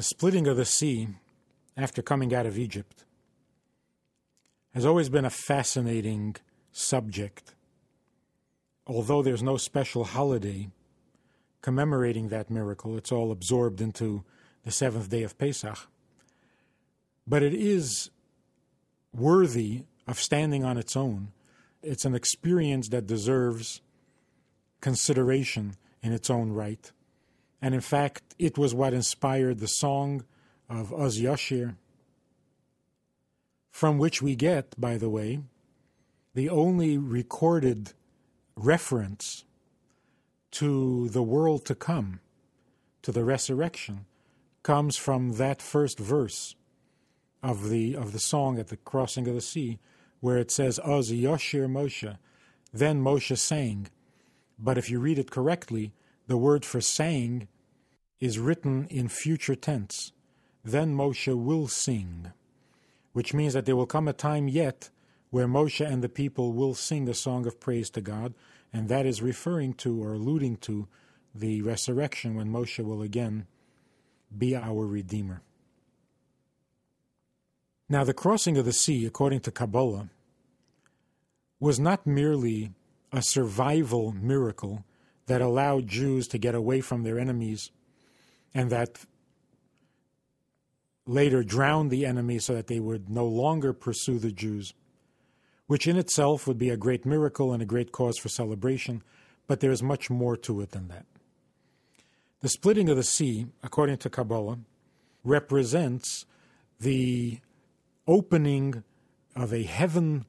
The splitting of the sea after coming out of Egypt has always been a fascinating subject. Although there's no special holiday commemorating that miracle, it's all absorbed into the seventh day of Pesach. But it is worthy of standing on its own. It's an experience that deserves consideration in its own right. And in fact, it was what inspired the song of Oz Yashir, from which we get, by the way, the only recorded reference to the world to come, to the resurrection, comes from that first verse of the of the song at the crossing of the sea, where it says, "Oz Yoshir Moshe." Then Moshe sang, but if you read it correctly, the word for sang is written in future tense. Then Moshe will sing, which means that there will come a time yet where Moshe and the people will sing a song of praise to God, and that is referring to or alluding to the resurrection when Moshe will again be our Redeemer. Now, the crossing of the sea, according to Kabbalah, was not merely a survival miracle that allowed Jews to get away from their enemies and that later drowned the enemy so that they would no longer pursue the Jews, which in itself would be a great miracle and a great cause for celebration, but there is much more to it than that. The splitting of the sea, according to Kabbalah, represents the opening of a heaven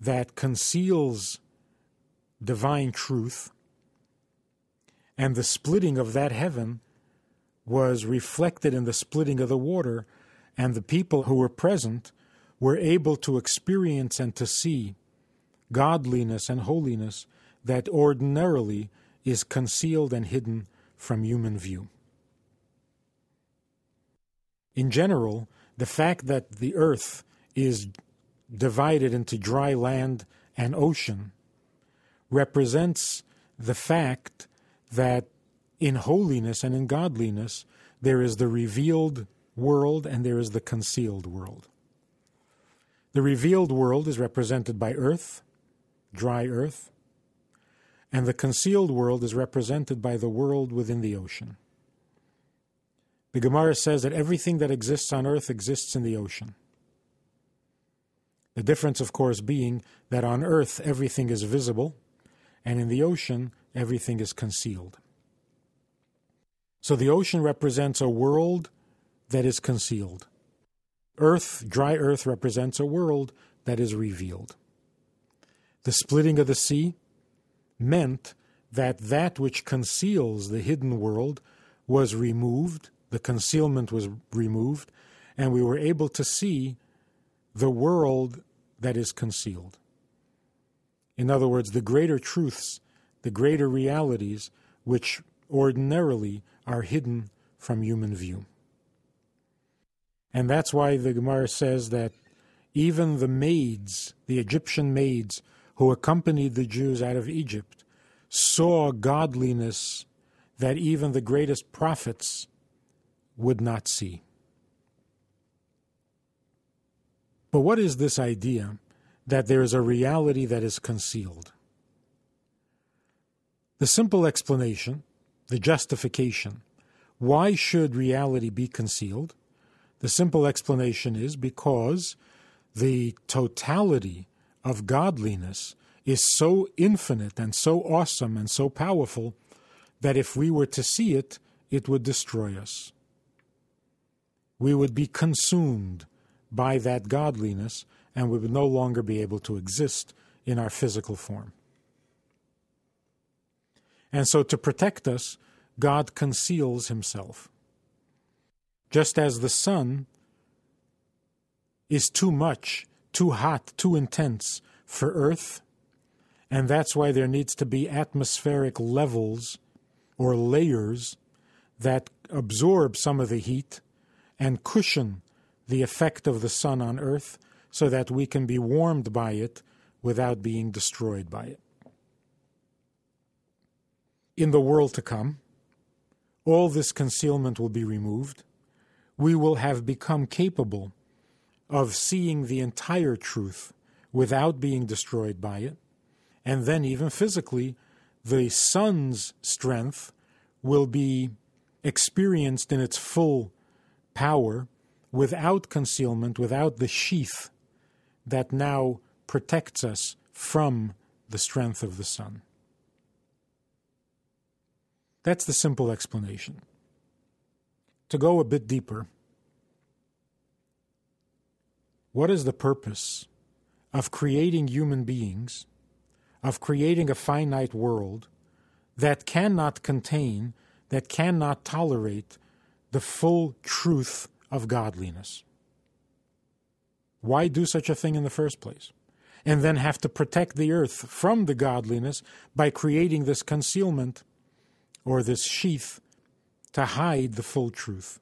that conceals divine truth, and the splitting of that heaven was reflected in the splitting of the water, and the people who were present were able to experience and to see godliness and holiness that ordinarily is concealed and hidden from human view. In general, the fact that the earth is divided into dry land and ocean represents the fact that in holiness and in godliness there is the revealed world and there is the concealed world. The revealed world is represented by earth, dry earth, and the concealed world is represented by the world within the ocean. The Gemara says that everything that exists on earth exists in the ocean. The difference, of course, being that on earth everything is visible, and in the ocean everything is concealed. So the ocean represents a world that is concealed. Earth, dry earth, represents a world that is revealed. The splitting of the sea meant that that which conceals the hidden world was removed the concealment was removed, and we were able to see the world that is concealed. In other words, the greater truths, the greater realities, which ordinarily are hidden from human view. And that's why the Gemara says that even the maids, the Egyptian maids who accompanied the Jews out of Egypt, saw godliness that even the greatest prophets would not see. But what is this idea that there is a reality that is concealed? The simple explanation, the justification, why should reality be concealed? The simple explanation is because the totality of godliness is so infinite and so awesome and so powerful that if we were to see it, it would destroy us we would be consumed by that godliness and we would no longer be able to exist in our physical form. And so, to protect us, God conceals himself. Just as the sun is too much, too hot, too intense for Earth, and that's why there needs to be atmospheric levels or layers that absorb some of the heat and cushion the effect of the sun on earth so that we can be warmed by it without being destroyed by it. In the world to come, all this concealment will be removed, we will have become capable of seeing the entire truth without being destroyed by it. And then, even physically, the sun's strength will be experienced in its full power without concealment, without the sheath that now protects us from the strength of the sun. That's the simple explanation. To go a bit deeper, what is the purpose of creating human beings, of creating a finite world that cannot contain, that cannot tolerate the full truth of godliness? Why do such a thing in the first place? And then have to protect the earth from the godliness by creating this concealment or this sheath to hide the full truth.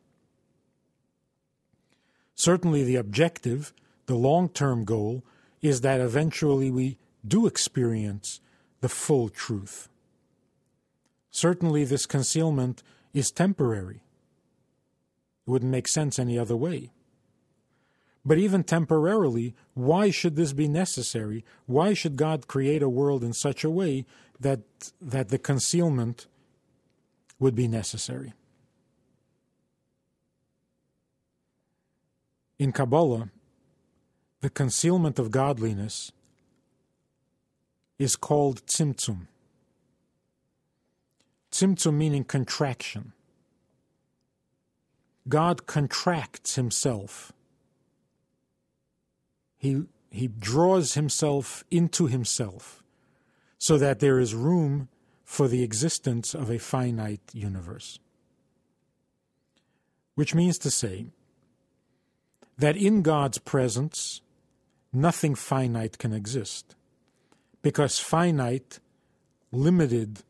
Certainly, the objective, the long term goal, is that eventually we do experience the full truth. Certainly, this concealment is temporary. It wouldn't make sense any other way. But even temporarily, why should this be necessary? Why should God create a world in such a way that, that the concealment would be necessary? In Kabbalah, the concealment of godliness is called tzimtzum. Tzimtzum meaning contraction. God contracts himself. He, he draws himself into himself so that there is room for the existence of a finite universe. Which means to say that in God's presence, nothing finite can exist. Because finite, limited,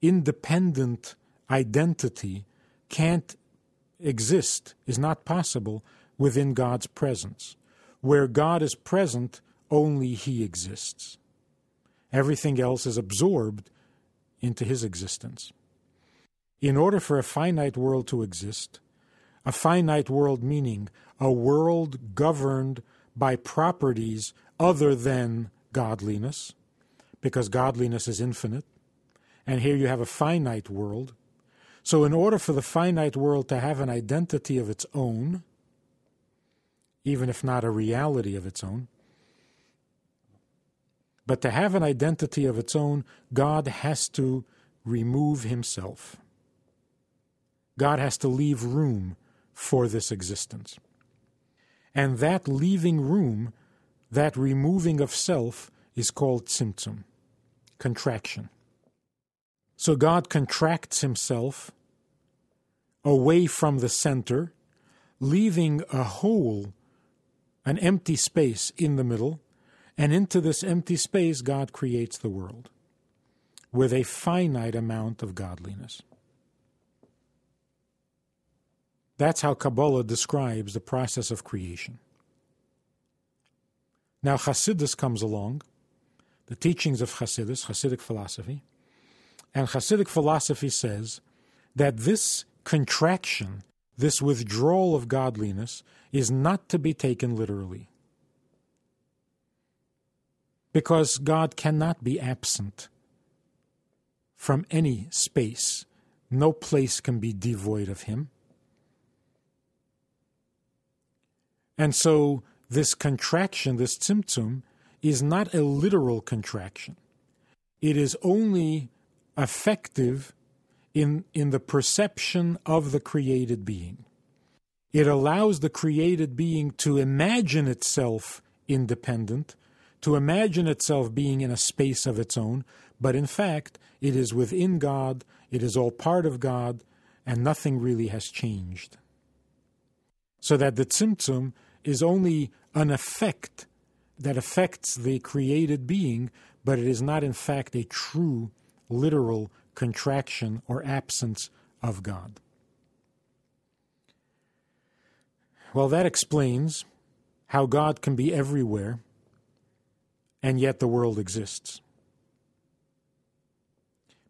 independent identity can't exist, is not possible within God's presence. Where God is present, only He exists. Everything else is absorbed into His existence. In order for a finite world to exist, a finite world meaning a world governed by properties other than godliness, because godliness is infinite. And here you have a finite world. So, in order for the finite world to have an identity of its own, even if not a reality of its own, but to have an identity of its own, God has to remove himself. God has to leave room for this existence. And that leaving room, that removing of self, is called tzimtzum, contraction. So God contracts himself away from the center, leaving a hole, an empty space in the middle, and into this empty space, God creates the world with a finite amount of godliness. That's how Kabbalah describes the process of creation. Now, Hasidus comes along, the teachings of Hasidus, Hasidic philosophy, and Hasidic philosophy says that this contraction, this withdrawal of godliness, is not to be taken literally. Because God cannot be absent from any space. No place can be devoid of Him. And so this contraction, this tzimtzum, is not a literal contraction. It is only effective in, in the perception of the created being. It allows the created being to imagine itself independent, to imagine itself being in a space of its own, but in fact, it is within God, it is all part of God, and nothing really has changed. So that the tzimtzum is only an effect that affects the created being, but it is not, in fact, a true, literal contraction or absence of God. Well, that explains how God can be everywhere and yet the world exists.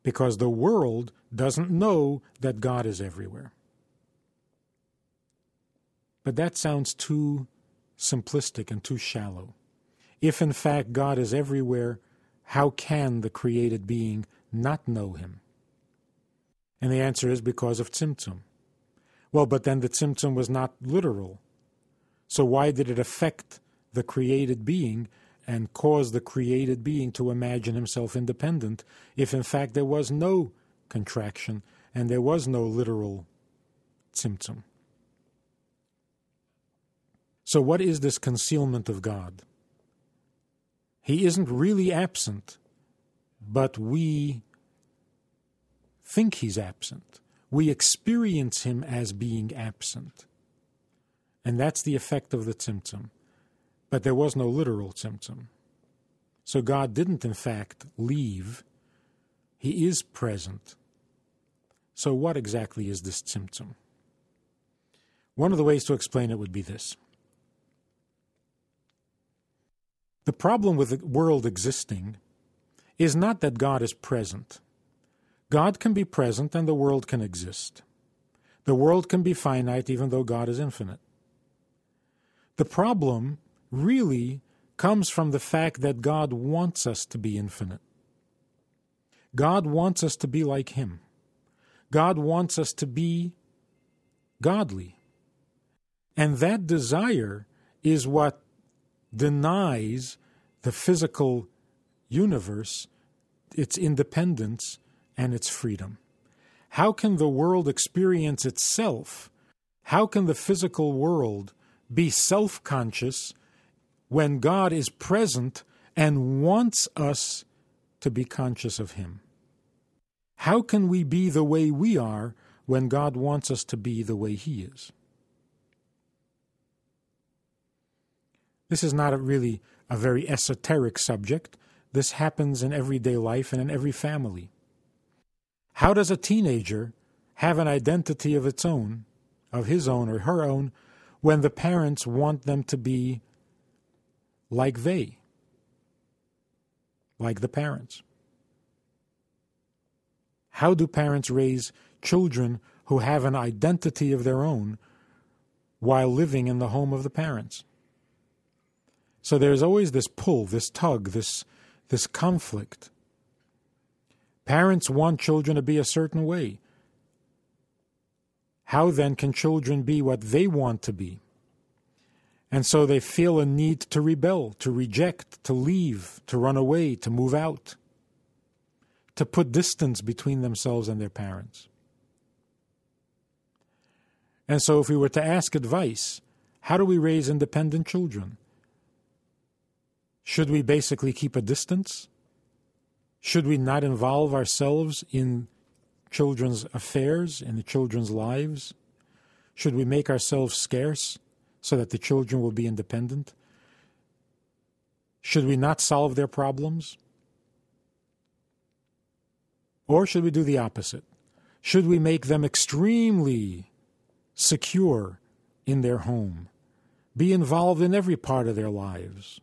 Because the world doesn't know that God is everywhere. But that sounds too simplistic and too shallow. If in fact God is everywhere, how can the created being not know him? And the answer is because of Tzimtzum. Well, but then the Tzimtzum was not literal. So why did it affect the created being and cause the created being to imagine himself independent if in fact there was no contraction and there was no literal Tzimtzum? So, what is this concealment of God? He isn't really absent, but we think he's absent. We experience him as being absent. And that's the effect of the tzimtzum. But there was no literal tzimtzum. So God didn't, in fact, leave. He is present. So, what exactly is this tzimtzum? One of the ways to explain it would be this The problem with the world existing is not that God is present. God can be present and the world can exist. The world can be finite even though God is infinite. The problem really comes from the fact that God wants us to be infinite. God wants us to be like Him. God wants us to be godly. And that desire is what denies the physical universe its independence and its freedom. How can the world experience itself? How can the physical world be self conscious when God is present and wants us to be conscious of Him? How can we be the way we are when God wants us to be the way He is? This is not a really a very esoteric subject. This happens in everyday life and in every family. How does a teenager have an identity of its own, of his own or her own, when the parents want them to be like they, like the parents? How do parents raise children who have an identity of their own while living in the home of the parents? So there's always this pull, this tug, this, this conflict. Parents want children to be a certain way. How then can children be what they want to be? And so they feel a need to rebel, to reject, to leave, to run away, to move out, to put distance between themselves and their parents. And so, if we were to ask advice, how do we raise independent children? Should we basically keep a distance? Should we not involve ourselves in children's affairs, in the children's lives? Should we make ourselves scarce so that the children will be independent? Should we not solve their problems? Or should we do the opposite? Should we make them extremely secure in their home, be involved in every part of their lives?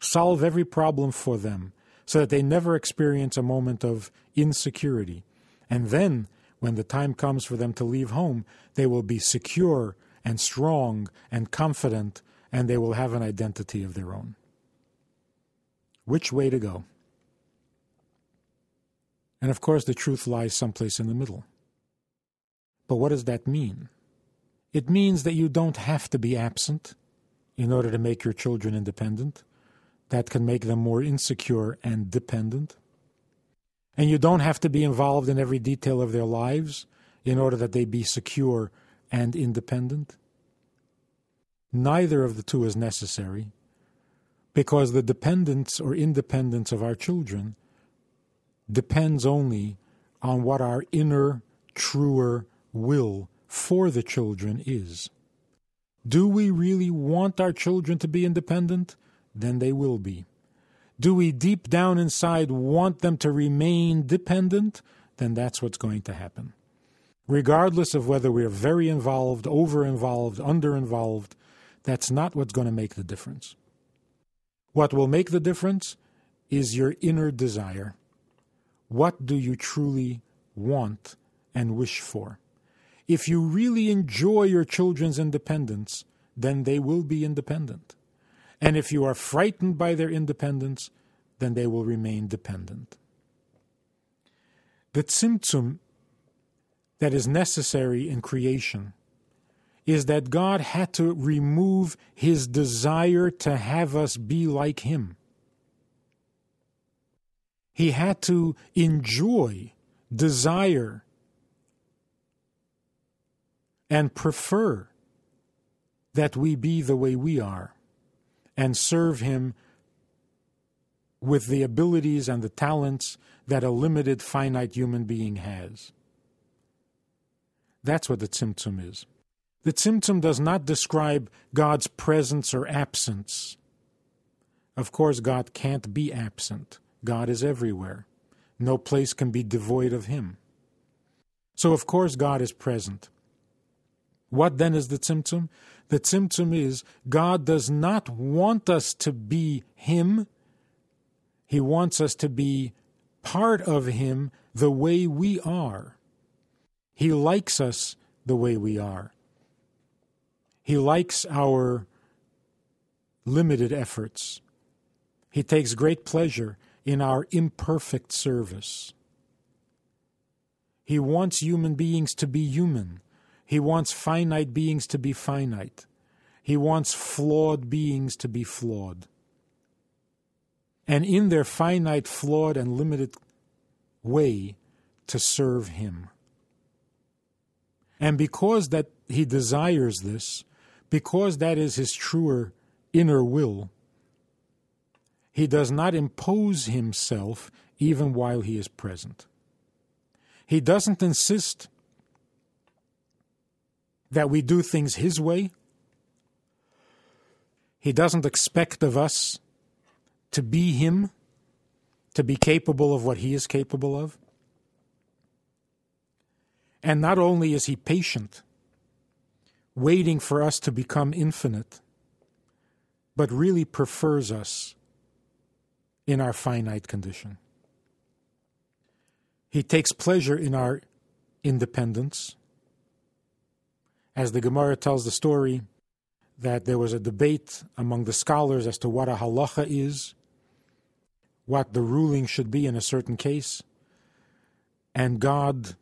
solve every problem for them so that they never experience a moment of insecurity. And then, when the time comes for them to leave home, they will be secure and strong and confident, and they will have an identity of their own. Which way to go? And of course, the truth lies someplace in the middle. But what does that mean? It means that you don't have to be absent in order to make your children independent that can make them more insecure and dependent. And you don't have to be involved in every detail of their lives in order that they be secure and independent. Neither of the two is necessary because the dependence or independence of our children depends only on what our inner, truer will for the children is. Do we really want our children to be independent? Then they will be. Do we deep down inside want them to remain dependent? Then that's what's going to happen. Regardless of whether we're very involved, over involved, under involved, that's not what's going to make the difference. What will make the difference is your inner desire. What do you truly want and wish for? if you really enjoy your children's independence, then they will be independent. And if you are frightened by their independence, then they will remain dependent. The tzimtzum that is necessary in creation is that God had to remove his desire to have us be like him. He had to enjoy, desire, and prefer that we be the way we are and serve Him with the abilities and the talents that a limited, finite human being has. That's what the Tzimtzum is. The Tzimtzum does not describe God's presence or absence. Of course, God can't be absent. God is everywhere. No place can be devoid of Him. So, of course, God is present. What then is the Tzimtzum? The Tzimtzum is God does not want us to be Him, He wants us to be part of Him the way we are. He likes us the way we are. He likes our limited efforts. He takes great pleasure in our imperfect service. He wants human beings to be human. He wants finite beings to be finite. He wants flawed beings to be flawed. And in their finite, flawed, and limited way, to serve Him. And because that He desires this, because that is His truer inner will, He does not impose Himself even while He is present. He doesn't insist that we do things His way. He doesn't expect of us to be Him, to be capable of what He is capable of. And not only is He patient, waiting for us to become infinite, but really prefers us in our finite condition. He takes pleasure in our independence as the Gemara tells the story, that there was a debate among the scholars as to what a halacha is, what the ruling should be in a certain case, and God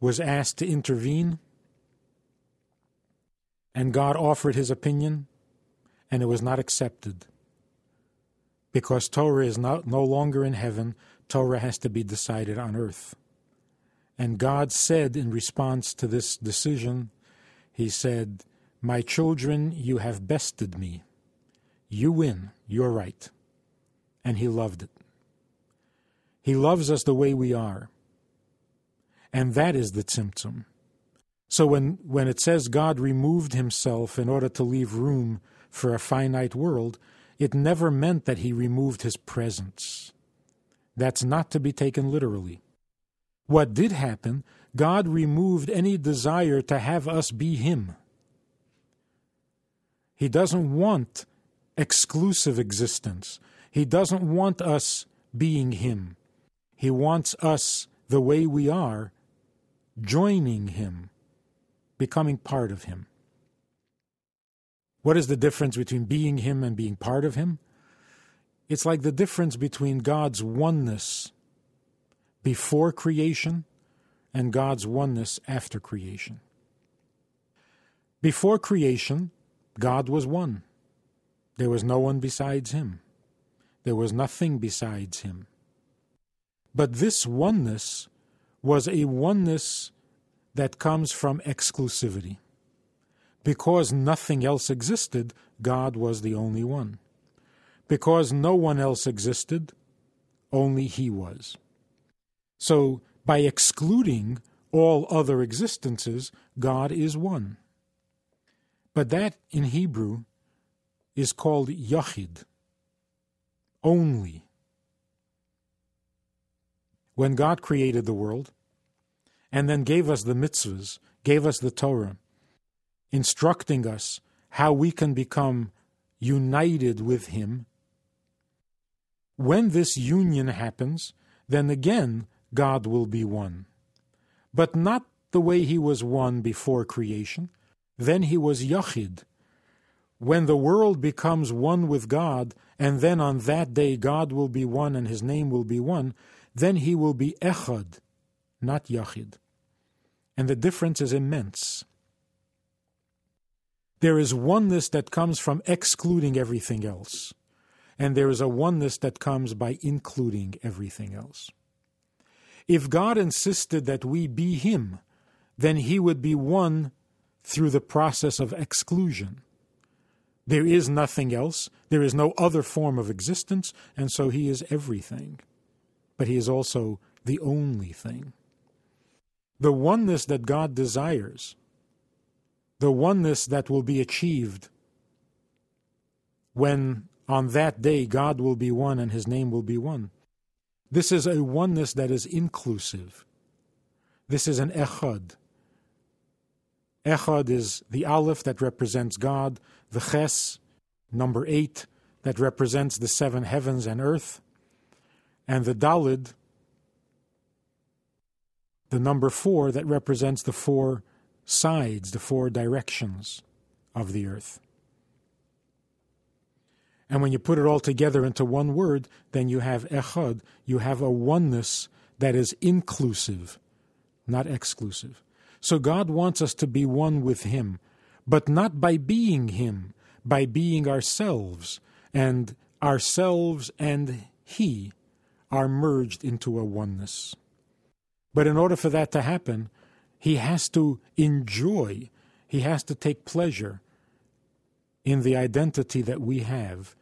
was asked to intervene, and God offered his opinion, and it was not accepted. Because Torah is not, no longer in heaven, Torah has to be decided on earth. And God said in response to this decision, he said, My children, you have bested me. You win. You're right. And he loved it. He loves us the way we are. And that is the tzimtzum. So when, when it says God removed himself in order to leave room for a finite world, it never meant that he removed his presence. That's not to be taken literally. What did happen God removed any desire to have us be Him. He doesn't want exclusive existence. He doesn't want us being Him. He wants us the way we are, joining Him, becoming part of Him. What is the difference between being Him and being part of Him? It's like the difference between God's oneness before creation and God's oneness after creation. Before creation, God was one. There was no one besides him. There was nothing besides him. But this oneness was a oneness that comes from exclusivity. Because nothing else existed, God was the only one. Because no one else existed, only He was. So by excluding all other existences, God is one. But that in Hebrew is called Yachid, only. When God created the world and then gave us the mitzvahs, gave us the Torah, instructing us how we can become united with Him, when this union happens, then again God will be one. But not the way he was one before creation. Then he was Yachid. When the world becomes one with God, and then on that day God will be one and his name will be one, then he will be Echad, not Yachid. And the difference is immense. There is oneness that comes from excluding everything else, and there is a oneness that comes by including everything else. If God insisted that we be Him, then He would be one through the process of exclusion. There is nothing else, there is no other form of existence, and so He is everything. But He is also the only thing. The oneness that God desires the oneness that will be achieved when on that day God will be one and his name will be one. This is a oneness that is inclusive. This is an echad. Echad is the aleph that represents God, the ches, number eight, that represents the seven heavens and earth, and the dalid, the number four, that represents the four sides, the four directions of the earth. And when you put it all together into one word, then you have echad, you have a oneness that is inclusive, not exclusive. So God wants us to be one with Him, but not by being Him, by being ourselves, and ourselves and He are merged into a oneness. But in order for that to happen, he has to enjoy, he has to take pleasure in the identity that we have,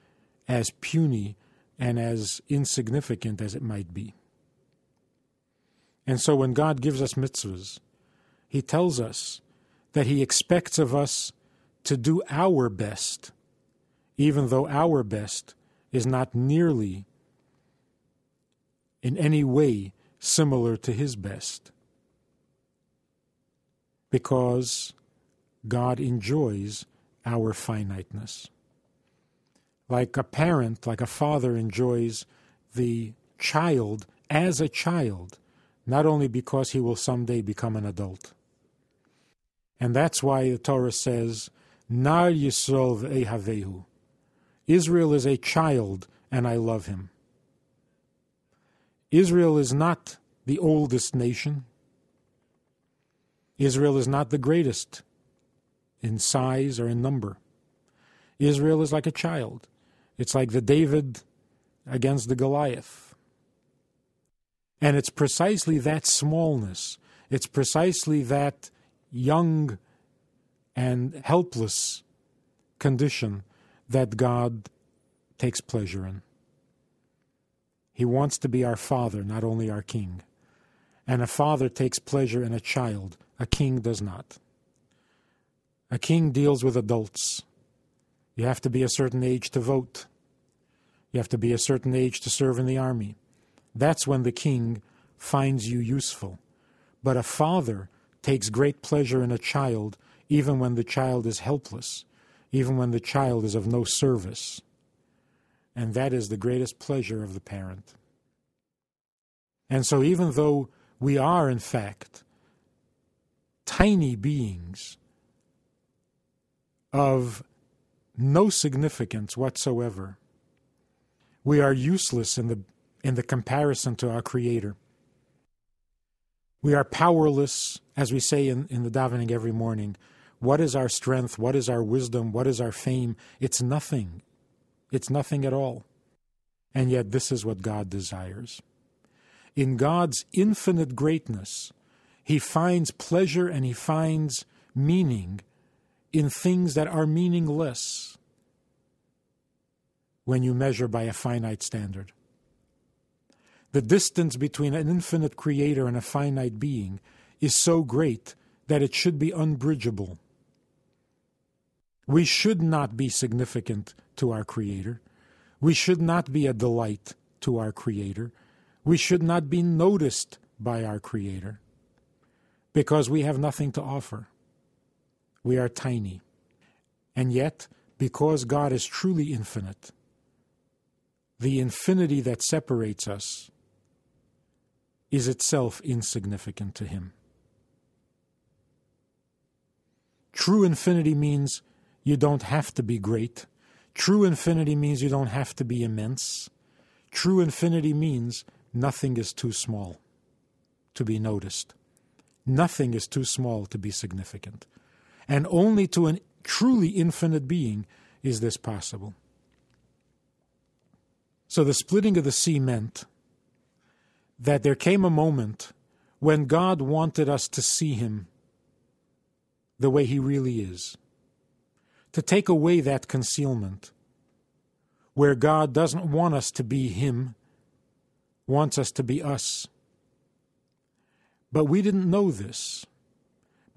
as puny and as insignificant as it might be. And so when God gives us mitzvahs, He tells us that He expects of us to do our best, even though our best is not nearly in any way similar to His best because God enjoys our finiteness. Like a parent, like a father enjoys the child as a child, not only because he will someday become an adult. And that's why the Torah says, Nar Yisrael ve'ehavehu. Israel is a child, and I love him. Israel is not the oldest nation. Israel is not the greatest in size or in number. Israel is like a child. It's like the David against the Goliath. And it's precisely that smallness, it's precisely that young and helpless condition that God takes pleasure in. He wants to be our Father, not only our King. And a father takes pleasure in a child a king does not. A king deals with adults. You have to be a certain age to vote. You have to be a certain age to serve in the army. That's when the king finds you useful. But a father takes great pleasure in a child even when the child is helpless, even when the child is of no service. And that is the greatest pleasure of the parent. And so, even though we are, in fact, tiny beings of no significance whatsoever. We are useless in the, in the comparison to our Creator. We are powerless, as we say in, in the davening every morning. What is our strength? What is our wisdom? What is our fame? It's nothing. It's nothing at all. And yet, this is what God desires. In God's infinite greatness, he finds pleasure and he finds meaning in things that are meaningless when you measure by a finite standard. The distance between an infinite creator and a finite being is so great that it should be unbridgeable. We should not be significant to our Creator. We should not be a delight to our Creator. We should not be noticed by our Creator because we have nothing to offer. We are tiny. And yet, because God is truly infinite, the infinity that separates us is itself insignificant to Him. True infinity means you don't have to be great. True infinity means you don't have to be immense. True infinity means nothing is too small to be noticed. Nothing is too small to be significant. And only to a truly infinite being is this possible. So the splitting of the sea meant that there came a moment when God wanted us to see Him the way He really is, to take away that concealment, where God doesn't want us to be Him, wants us to be us. But we didn't know this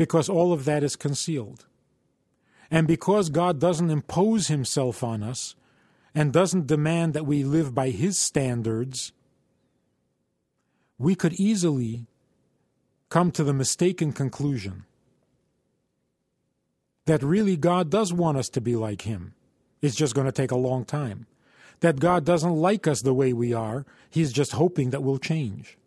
because all of that is concealed. And because God doesn't impose Himself on us and doesn't demand that we live by His standards, we could easily come to the mistaken conclusion that really God does want us to be like Him. It's just going to take a long time. That God doesn't like us the way we are, He's just hoping that we'll change.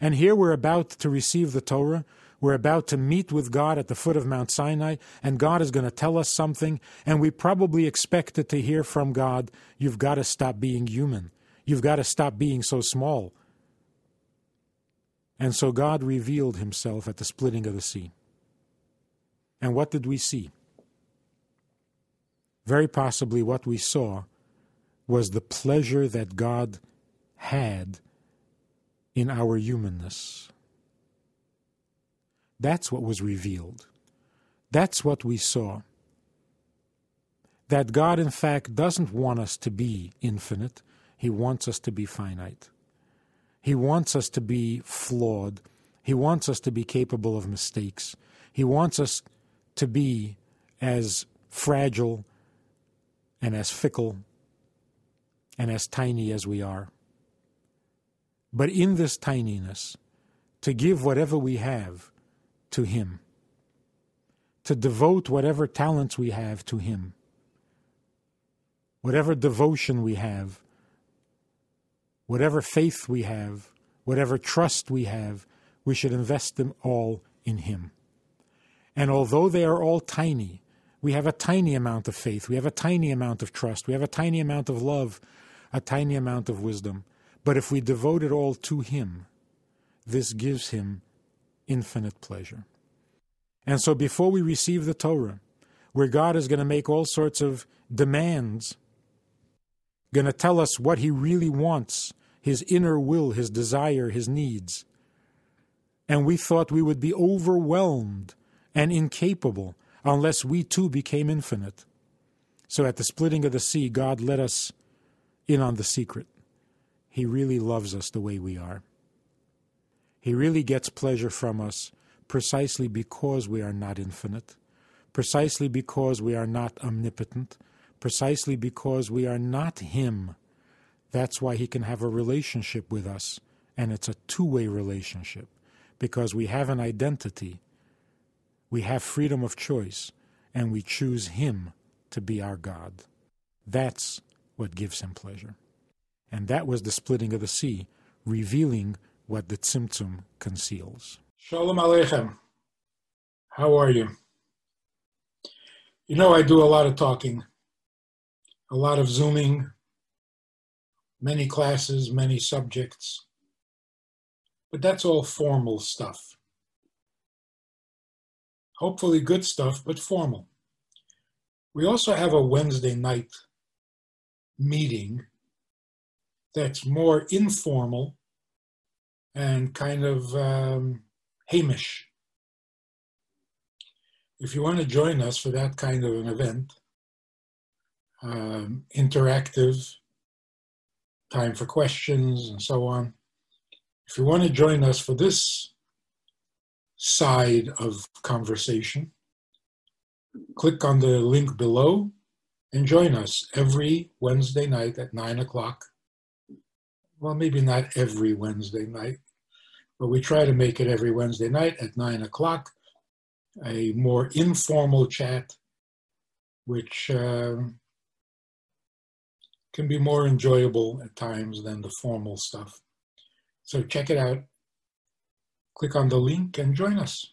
And here we're about to receive the Torah. We're about to meet with God at the foot of Mount Sinai, and God is going to tell us something, and we probably expected to hear from God, You've got to stop being human. You've got to stop being so small. And so God revealed himself at the splitting of the sea. And what did we see? Very possibly what we saw was the pleasure that God had in our humanness. That's what was revealed. That's what we saw. That God, in fact, doesn't want us to be infinite, He wants us to be finite. He wants us to be flawed. He wants us to be capable of mistakes. He wants us to be as fragile and as fickle and as tiny as we are. But in this tininess, to give whatever we have to Him, to devote whatever talents we have to Him, whatever devotion we have Whatever faith we have, whatever trust we have, we should invest them all in Him. And although they are all tiny, we have a tiny amount of faith, we have a tiny amount of trust, we have a tiny amount of love, a tiny amount of wisdom. But if we devote it all to Him, this gives Him infinite pleasure. And so before we receive the Torah, where God is going to make all sorts of demands going to tell us what he really wants, his inner will, his desire, his needs. And we thought we would be overwhelmed and incapable unless we too became infinite. So at the splitting of the sea, God let us in on the secret. He really loves us the way we are. He really gets pleasure from us precisely because we are not infinite, precisely because we are not omnipotent, precisely because we are not Him. That's why He can have a relationship with us, and it's a two way relationship because we have an identity, we have freedom of choice, and we choose Him to be our God. That's what gives Him pleasure. And that was the splitting of the sea, revealing what the Tzimtzum conceals. Shalom Aleichem. How are you? You know, I do a lot of talking a lot of Zooming, many classes, many subjects. But that's all formal stuff. Hopefully, good stuff, but formal. We also have a Wednesday night meeting that's more informal and kind of um, Hamish. If you want to join us for that kind of an event, um, interactive, time for questions, and so on. If you want to join us for this side of conversation, click on the link below and join us every Wednesday night at 9 o'clock. Well, maybe not every Wednesday night, but we try to make it every Wednesday night at 9 o'clock, a more informal chat, which um, can be more enjoyable at times than the formal stuff. So check it out. Click on the link and join us.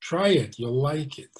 Try it, you'll like it.